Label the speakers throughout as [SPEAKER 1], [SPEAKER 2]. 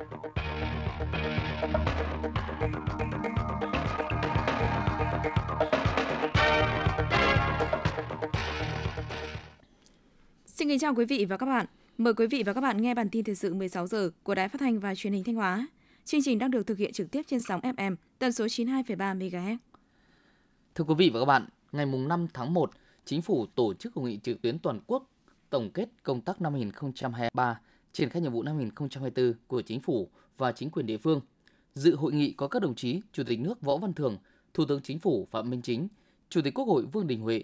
[SPEAKER 1] Xin kính chào quý vị và các bạn. Mời quý vị và các bạn nghe bản tin thời sự 16 giờ của Đài Phát thanh và Truyền hình Thanh Hóa. Chương trình đang được thực hiện trực tiếp trên sóng FM tần số 92,3 MHz.
[SPEAKER 2] Thưa quý vị và các bạn, ngày 5 tháng 1, Chính phủ tổ chức hội nghị trực tuyến toàn quốc tổng kết công tác năm 2023, triển khai nhiệm vụ năm 2024 của Chính phủ và chính quyền địa phương. Dự hội nghị có các đồng chí Chủ tịch nước Võ Văn Thưởng, Thủ tướng Chính phủ Phạm Minh Chính, Chủ tịch Quốc hội Vương Đình Huệ,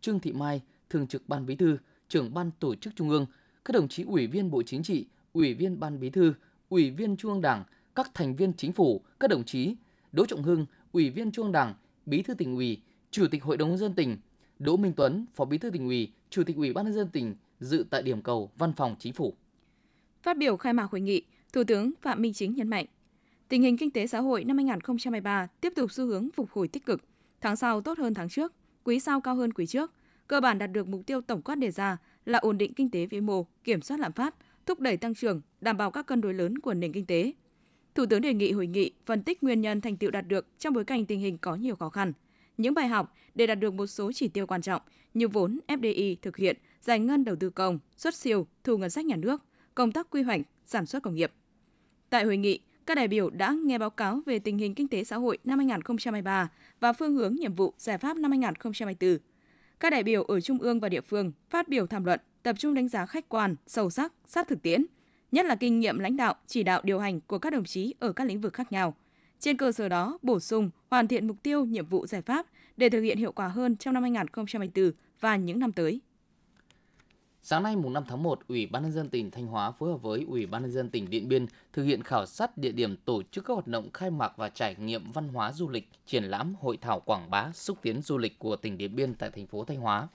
[SPEAKER 2] Trương Thị Mai, Thường trực Ban Bí thư, Trưởng Ban Tổ chức Trung ương, các đồng chí Ủy viên Bộ Chính trị, Ủy viên Ban Bí thư, Ủy viên Trung ương Đảng, các thành viên Chính phủ, các đồng chí Đỗ Trọng Hưng, Ủy viên Trung ương Đảng, Bí thư tỉnh ủy, Chủ tịch Hội đồng nhân dân tỉnh, Đỗ Minh Tuấn, Phó Bí thư tỉnh ủy, Chủ tịch Ủy ban nhân dân tỉnh dự tại điểm cầu Văn phòng Chính phủ.
[SPEAKER 1] Phát biểu khai mạc hội nghị, Thủ tướng Phạm Minh Chính nhấn mạnh, tình hình kinh tế xã hội năm 2023 tiếp tục xu hướng phục hồi tích cực, tháng sau tốt hơn tháng trước, quý sau cao hơn quý trước, cơ bản đạt được mục tiêu tổng quát đề ra là ổn định kinh tế vĩ mô, kiểm soát lạm phát, thúc đẩy tăng trưởng, đảm bảo các cân đối lớn của nền kinh tế. Thủ tướng đề nghị hội nghị phân tích nguyên nhân thành tựu đạt được trong bối cảnh tình hình có nhiều khó khăn, những bài học để đạt được một số chỉ tiêu quan trọng như vốn FDI thực hiện, giải ngân đầu tư công, xuất siêu, thu ngân sách nhà nước, công tác quy hoạch, sản xuất công nghiệp. Tại hội nghị, các đại biểu đã nghe báo cáo về tình hình kinh tế xã hội năm 2023 và phương hướng nhiệm vụ giải pháp năm 2024. Các đại biểu ở trung ương và địa phương phát biểu tham luận, tập trung đánh giá khách quan, sâu sắc, sát thực tiễn, nhất là kinh nghiệm lãnh đạo, chỉ đạo điều hành của các đồng chí ở các lĩnh vực khác nhau. Trên cơ sở đó, bổ sung, hoàn thiện mục tiêu, nhiệm vụ giải pháp để thực hiện hiệu quả hơn trong năm 2024 và những năm tới.
[SPEAKER 2] Sáng nay mùng 5 tháng 1, Ủy ban nhân dân tỉnh Thanh Hóa phối hợp với Ủy ban nhân dân tỉnh Điện Biên thực hiện khảo sát địa điểm tổ chức các hoạt động khai mạc và trải nghiệm văn hóa du lịch, triển lãm, hội thảo quảng bá, xúc tiến du lịch của tỉnh Điện Biên tại thành phố Thanh Hóa.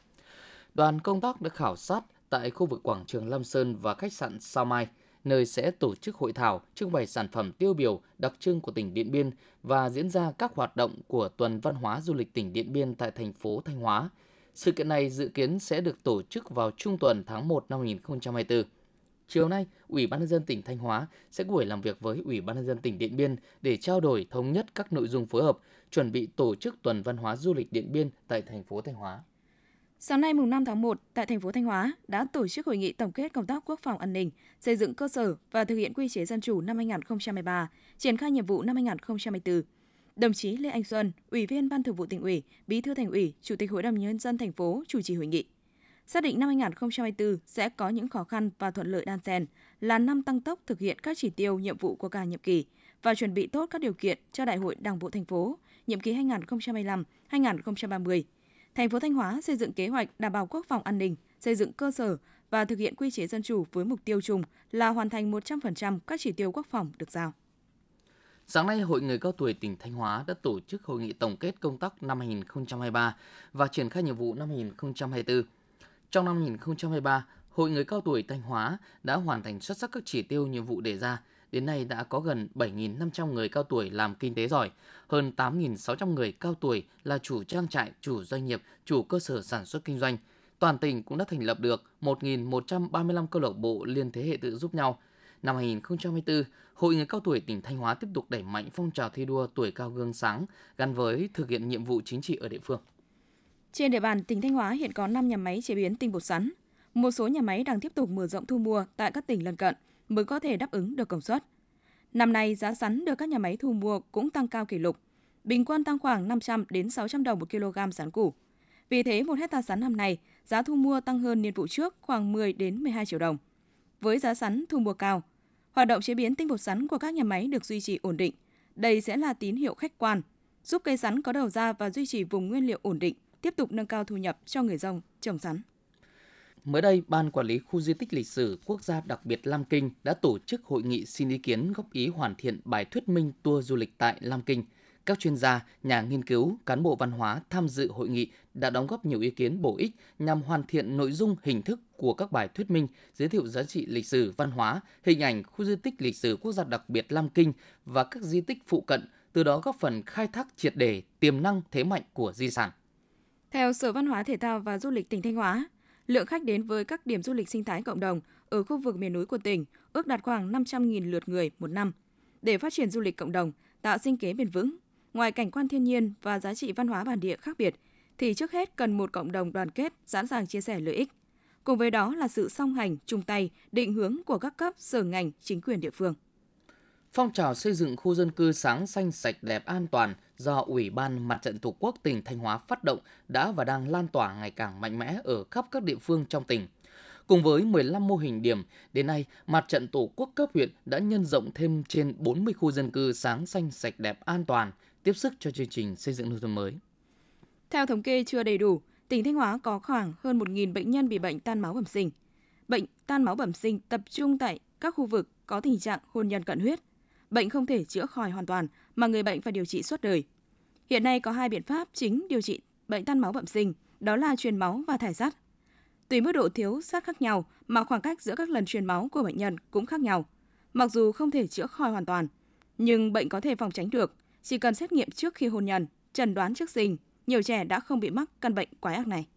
[SPEAKER 2] Đoàn công tác đã khảo sát tại khu vực quảng trường Lam Sơn và khách sạn Sao Mai, nơi sẽ tổ chức hội thảo trưng bày sản phẩm tiêu biểu đặc trưng của tỉnh Điện Biên và diễn ra các hoạt động của tuần văn hóa du lịch tỉnh Điện Biên tại thành phố Thanh Hóa – sự kiện này dự kiến sẽ được tổ chức vào trung tuần tháng 1 năm 2024. Chiều nay, Ủy ban nhân dân tỉnh Thanh Hóa sẽ buổi làm việc với Ủy ban nhân dân tỉnh Điện Biên để trao đổi thống nhất các nội dung phối hợp, chuẩn bị tổ chức tuần văn hóa du lịch Điện Biên tại thành phố Thanh Hóa.
[SPEAKER 1] Sáng nay mùng 5 tháng 1 tại thành phố Thanh Hóa đã tổ chức hội nghị tổng kết công tác quốc phòng an ninh, xây dựng cơ sở và thực hiện quy chế dân chủ năm 2023, triển khai nhiệm vụ năm 2024 Đồng chí Lê Anh Xuân, Ủy viên Ban Thường vụ tỉnh ủy, Bí thư Thành ủy, Chủ tịch Hội đồng nhân dân thành phố chủ trì hội nghị. Xác định năm 2024 sẽ có những khó khăn và thuận lợi đan xen, là năm tăng tốc thực hiện các chỉ tiêu nhiệm vụ của cả nhiệm kỳ và chuẩn bị tốt các điều kiện cho Đại hội Đảng bộ thành phố nhiệm kỳ 2025-2030. Thành phố Thanh Hóa xây dựng kế hoạch đảm bảo quốc phòng an ninh, xây dựng cơ sở và thực hiện quy chế dân chủ với mục tiêu chung là hoàn thành 100% các chỉ tiêu quốc phòng được giao.
[SPEAKER 2] Sáng nay, Hội người cao tuổi tỉnh Thanh Hóa đã tổ chức hội nghị tổng kết công tác năm 2023 và triển khai nhiệm vụ năm 2024. Trong năm 2023, Hội người cao tuổi Thanh Hóa đã hoàn thành xuất sắc các chỉ tiêu nhiệm vụ đề ra. Đến nay đã có gần 7.500 người cao tuổi làm kinh tế giỏi, hơn 8.600 người cao tuổi là chủ trang trại, chủ doanh nghiệp, chủ cơ sở sản xuất kinh doanh. Toàn tỉnh cũng đã thành lập được 1.135 câu lạc bộ liên thế hệ tự giúp nhau – Năm 2024, Hội người cao tuổi tỉnh Thanh Hóa tiếp tục đẩy mạnh phong trào thi đua tuổi cao gương sáng gắn với thực hiện nhiệm vụ chính trị ở địa phương.
[SPEAKER 1] Trên địa bàn tỉnh Thanh Hóa hiện có 5 nhà máy chế biến tinh bột sắn. Một số nhà máy đang tiếp tục mở rộng thu mua tại các tỉnh lân cận mới có thể đáp ứng được công suất. Năm nay, giá sắn được các nhà máy thu mua cũng tăng cao kỷ lục, bình quân tăng khoảng 500 đến 600 đồng một kg sắn củ. Vì thế, một hecta sắn năm nay, giá thu mua tăng hơn niên vụ trước khoảng 10 đến 12 triệu đồng. Với giá sắn thu mua cao, Hoạt động chế biến tinh bột sắn của các nhà máy được duy trì ổn định. Đây sẽ là tín hiệu khách quan, giúp cây sắn có đầu ra và duy trì vùng nguyên liệu ổn định, tiếp tục nâng cao thu nhập cho người dân trồng sắn.
[SPEAKER 2] Mới đây, Ban Quản lý Khu di tích lịch sử quốc gia đặc biệt Lam Kinh đã tổ chức hội nghị xin ý kiến góp ý hoàn thiện bài thuyết minh tour du lịch tại Lam Kinh – các chuyên gia, nhà nghiên cứu, cán bộ văn hóa tham dự hội nghị đã đóng góp nhiều ý kiến bổ ích nhằm hoàn thiện nội dung hình thức của các bài thuyết minh, giới thiệu giá trị lịch sử, văn hóa, hình ảnh khu di tích lịch sử quốc gia đặc biệt Lam Kinh và các di tích phụ cận, từ đó góp phần khai thác triệt để tiềm năng thế mạnh của di sản.
[SPEAKER 1] Theo Sở Văn hóa Thể thao và Du lịch tỉnh Thanh Hóa, lượng khách đến với các điểm du lịch sinh thái cộng đồng ở khu vực miền núi của tỉnh ước đạt khoảng 500.000 lượt người một năm. Để phát triển du lịch cộng đồng, tạo sinh kế bền vững, ngoài cảnh quan thiên nhiên và giá trị văn hóa bản địa khác biệt, thì trước hết cần một cộng đồng đoàn kết, sẵn sàng chia sẻ lợi ích. Cùng với đó là sự song hành, chung tay, định hướng của các cấp, sở ngành, chính quyền địa phương.
[SPEAKER 2] Phong trào xây dựng khu dân cư sáng xanh sạch đẹp an toàn do Ủy ban Mặt trận Tổ quốc tỉnh Thanh Hóa phát động đã và đang lan tỏa ngày càng mạnh mẽ ở khắp các địa phương trong tỉnh. Cùng với 15 mô hình điểm, đến nay, Mặt trận Tổ quốc cấp huyện đã nhân rộng thêm trên 40 khu dân cư sáng xanh sạch đẹp an toàn, tiếp sức cho chương trình xây dựng nông thôn mới.
[SPEAKER 1] Theo thống kê chưa đầy đủ, tỉnh Thanh Hóa có khoảng hơn 1.000 bệnh nhân bị bệnh tan máu bẩm sinh. Bệnh tan máu bẩm sinh tập trung tại các khu vực có tình trạng hôn nhân cận huyết. Bệnh không thể chữa khỏi hoàn toàn mà người bệnh phải điều trị suốt đời. Hiện nay có hai biện pháp chính điều trị bệnh tan máu bẩm sinh, đó là truyền máu và thải sắt. Tùy mức độ thiếu sắt khác nhau mà khoảng cách giữa các lần truyền máu của bệnh nhân cũng khác nhau. Mặc dù không thể chữa khỏi hoàn toàn, nhưng bệnh có thể phòng tránh được, chỉ cần xét nghiệm trước khi hôn nhân, chẩn đoán trước sinh, nhiều trẻ đã không bị mắc căn bệnh quái ác này.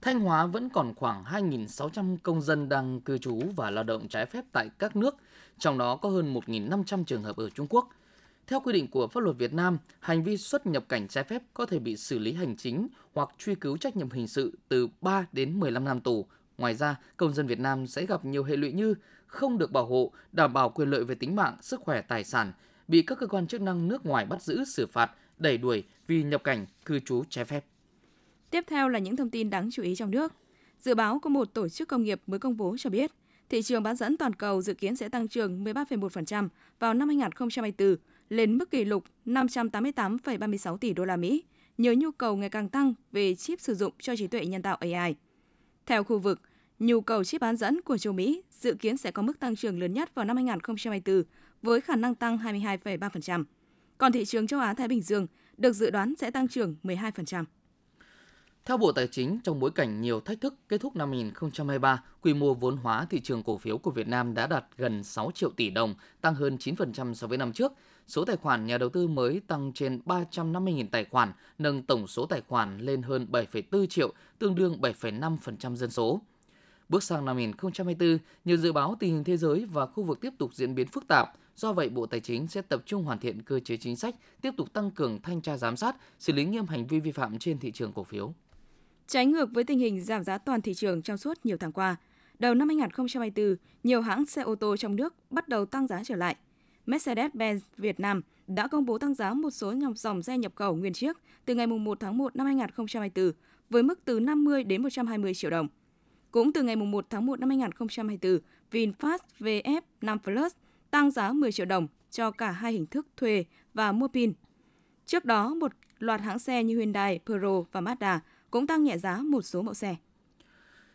[SPEAKER 2] Thanh Hóa vẫn còn khoảng 2.600 công dân đang cư trú và lao động trái phép tại các nước, trong đó có hơn 1.500 trường hợp ở Trung Quốc. Theo quy định của pháp luật Việt Nam, hành vi xuất nhập cảnh trái phép có thể bị xử lý hành chính hoặc truy cứu trách nhiệm hình sự từ 3 đến 15 năm tù. Ngoài ra, công dân Việt Nam sẽ gặp nhiều hệ lụy như không được bảo hộ, đảm bảo quyền lợi về tính mạng, sức khỏe, tài sản, bị các cơ quan chức năng nước ngoài bắt giữ, xử phạt, đẩy đuổi vì nhập cảnh, cư trú trái phép.
[SPEAKER 1] Tiếp theo là những thông tin đáng chú ý trong nước. Dự báo của một tổ chức công nghiệp mới công bố cho biết, thị trường bán dẫn toàn cầu dự kiến sẽ tăng trưởng 13,1% vào năm 2024 lên mức kỷ lục 588,36 tỷ đô la Mỹ, nhờ nhu cầu ngày càng tăng về chip sử dụng cho trí tuệ nhân tạo AI. Theo khu vực, nhu cầu chip bán dẫn của châu Mỹ dự kiến sẽ có mức tăng trưởng lớn nhất vào năm 2024 với khả năng tăng 22,3%. Còn thị trường châu Á Thái Bình Dương được dự đoán sẽ tăng trưởng 12%.
[SPEAKER 2] Theo Bộ Tài chính, trong bối cảnh nhiều thách thức kết thúc năm 2023, quy mô vốn hóa thị trường cổ phiếu của Việt Nam đã đạt gần 6 triệu tỷ đồng, tăng hơn 9% so với năm trước. Số tài khoản nhà đầu tư mới tăng trên 350.000 tài khoản, nâng tổng số tài khoản lên hơn 7,4 triệu, tương đương 7,5% dân số. Bước sang năm 2024, nhiều dự báo tình hình thế giới và khu vực tiếp tục diễn biến phức tạp. Do vậy, Bộ Tài chính sẽ tập trung hoàn thiện cơ chế chính sách, tiếp tục tăng cường thanh tra giám sát, xử lý nghiêm hành vi vi phạm trên thị trường cổ phiếu.
[SPEAKER 1] Trái ngược với tình hình giảm giá toàn thị trường trong suốt nhiều tháng qua, đầu năm 2024, nhiều hãng xe ô tô trong nước bắt đầu tăng giá trở lại. Mercedes-Benz Việt Nam đã công bố tăng giá một số dòng xe nhập khẩu nguyên chiếc từ ngày 1 tháng 1 năm 2024 với mức từ 50 đến 120 triệu đồng. Cũng từ ngày 1 tháng 1 năm 2024, VinFast VF 5 Plus tăng giá 10 triệu đồng cho cả hai hình thức thuê và mua pin. Trước đó, một loạt hãng xe như Hyundai, Pro và Mazda cũng tăng nhẹ giá một số mẫu xe.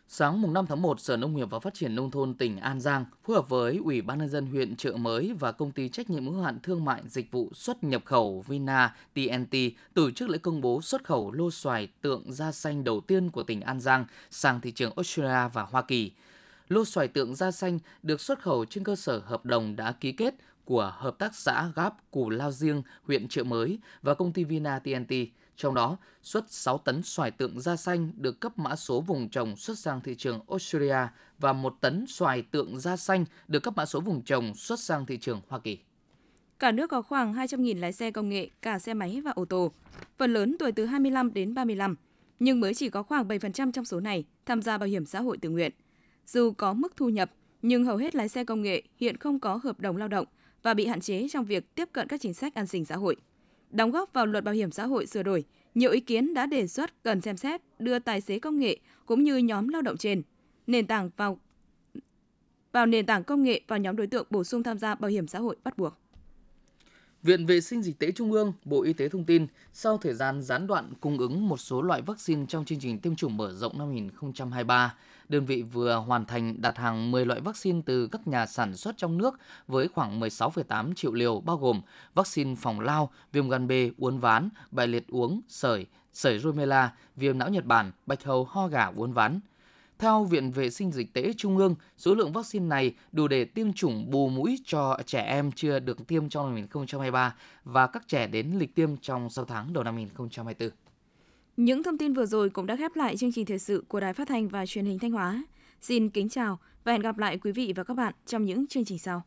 [SPEAKER 2] Sáng mùng 5 tháng 1, Sở Nông nghiệp và Phát triển Nông thôn tỉnh An Giang phối hợp với Ủy ban nhân dân huyện Trợ Mới và công ty trách nhiệm hữu hạn thương mại dịch vụ xuất nhập khẩu Vina TNT tổ chức lễ công bố xuất khẩu lô xoài tượng da xanh đầu tiên của tỉnh An Giang sang thị trường Australia và Hoa Kỳ. Lô xoài tượng da xanh được xuất khẩu trên cơ sở hợp đồng đã ký kết của Hợp tác xã Gáp Củ Lao Riêng, huyện Trợ Mới và công ty Vina TNT – trong đó, xuất 6 tấn xoài tượng da xanh được cấp mã số vùng trồng xuất sang thị trường Australia và 1 tấn xoài tượng da xanh được cấp mã số vùng trồng xuất sang thị trường Hoa Kỳ.
[SPEAKER 1] Cả nước có khoảng 200.000 lái xe công nghệ, cả xe máy và ô tô. Phần lớn tuổi từ 25 đến 35, nhưng mới chỉ có khoảng 7% trong số này tham gia bảo hiểm xã hội tự nguyện. Dù có mức thu nhập, nhưng hầu hết lái xe công nghệ hiện không có hợp đồng lao động và bị hạn chế trong việc tiếp cận các chính sách an sinh xã hội đóng góp vào luật bảo hiểm xã hội sửa đổi, nhiều ý kiến đã đề xuất cần xem xét đưa tài xế công nghệ cũng như nhóm lao động trên nền tảng vào vào nền tảng công nghệ vào nhóm đối tượng bổ sung tham gia bảo hiểm xã hội bắt buộc.
[SPEAKER 2] Viện Vệ sinh Dịch tễ Trung ương, Bộ Y tế thông tin, sau thời gian gián đoạn cung ứng một số loại vaccine trong chương trình tiêm chủng mở rộng năm 2023, đơn vị vừa hoàn thành đặt hàng 10 loại vaccine từ các nhà sản xuất trong nước với khoảng 16,8 triệu liều bao gồm vaccine phòng lao, viêm gan B, uốn ván, bại liệt uống, sởi, sởi rubella, viêm não Nhật Bản, bạch hầu ho gà uốn ván. Theo Viện Vệ sinh Dịch tễ Trung ương, số lượng vaccine này đủ để tiêm chủng bù mũi cho trẻ em chưa được tiêm trong năm 2023 và các trẻ đến lịch tiêm trong 6 tháng đầu năm 2024.
[SPEAKER 1] Những thông tin vừa rồi cũng đã khép lại chương trình thời sự của Đài Phát thanh và Truyền hình Thanh Hóa. Xin kính chào và hẹn gặp lại quý vị và các bạn trong những chương trình sau.